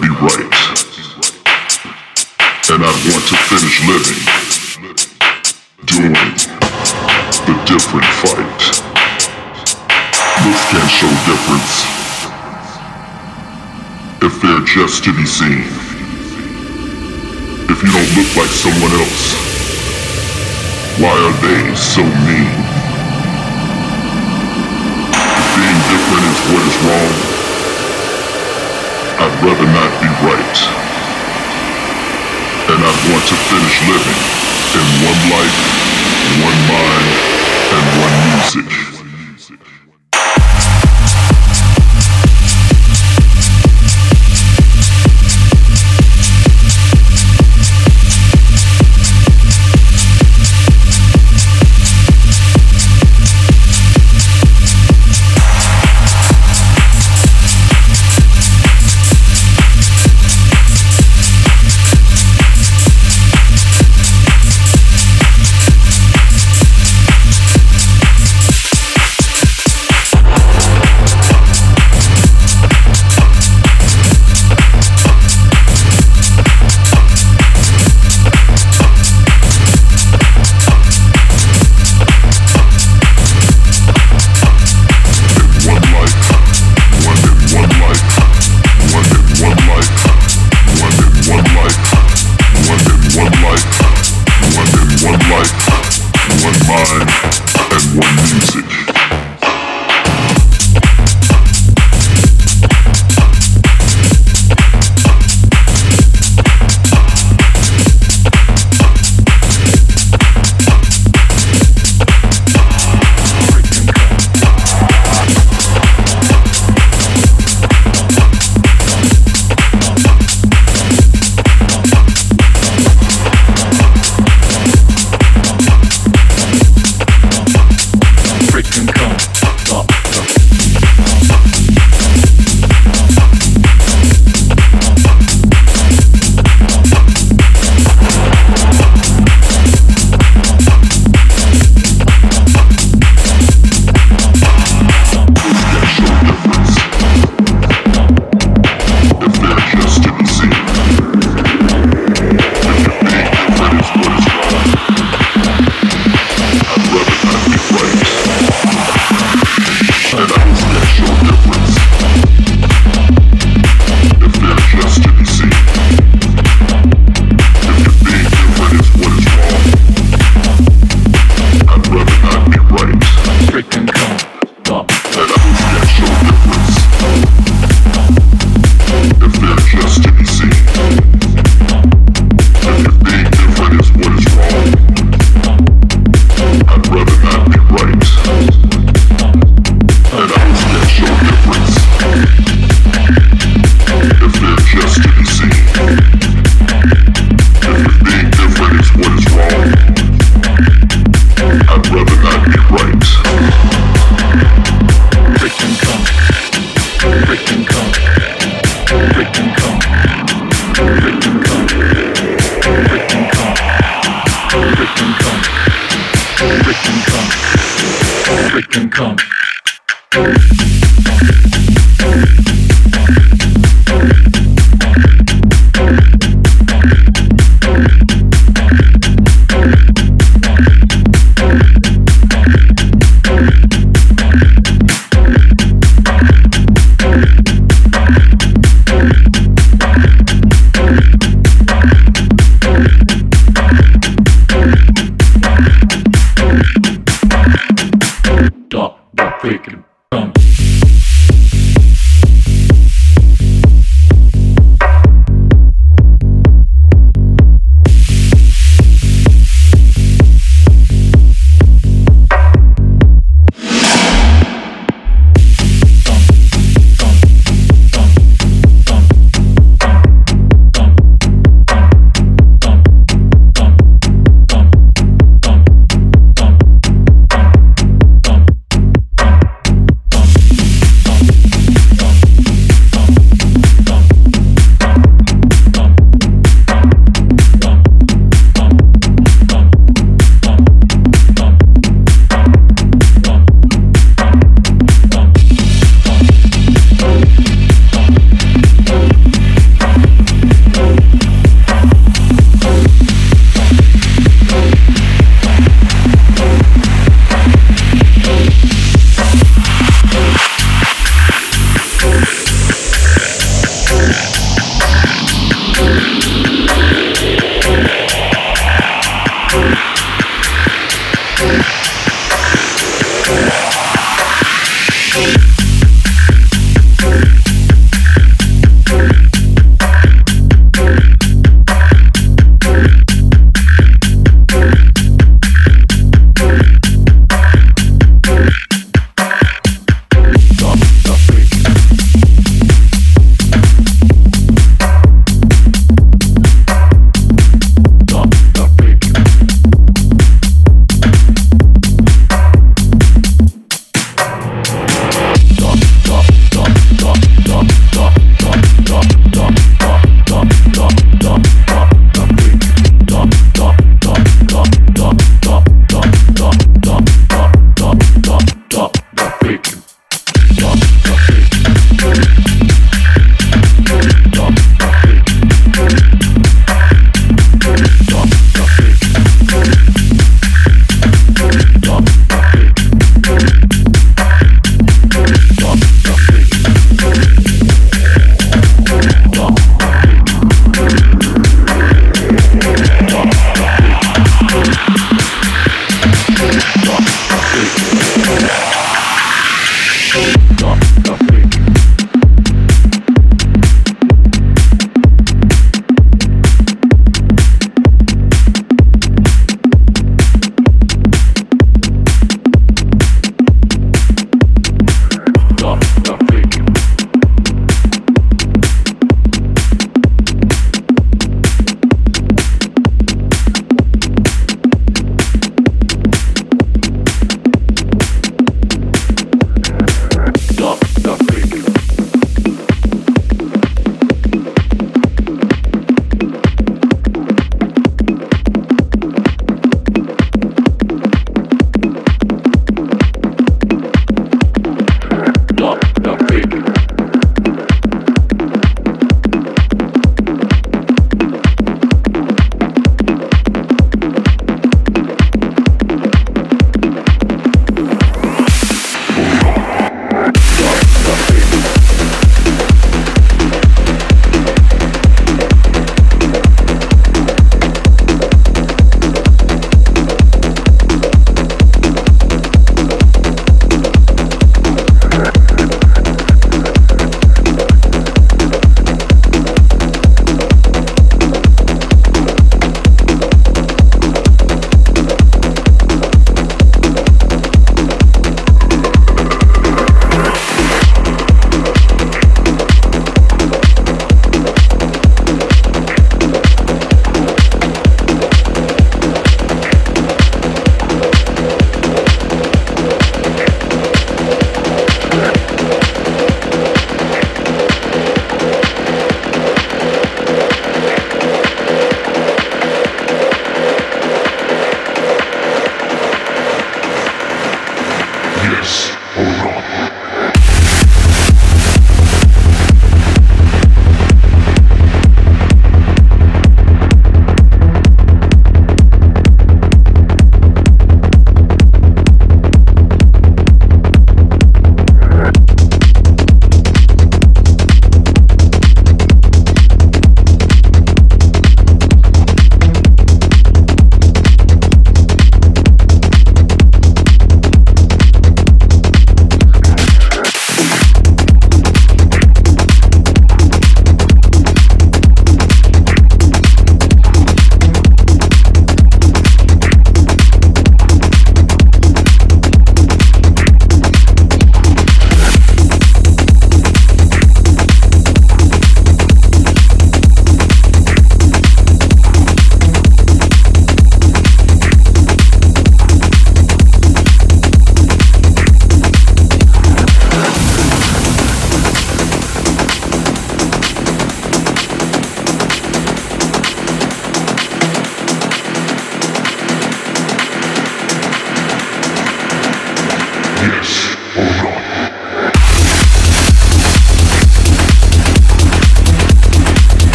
be right. And I want to finish living, doing the different fight. This can show difference if they're just to be seen. If you don't look like someone else, why are they so mean? Being different is what is wrong. I'd rather not be right. And I want to finish living in one life, one mind, and one music. time and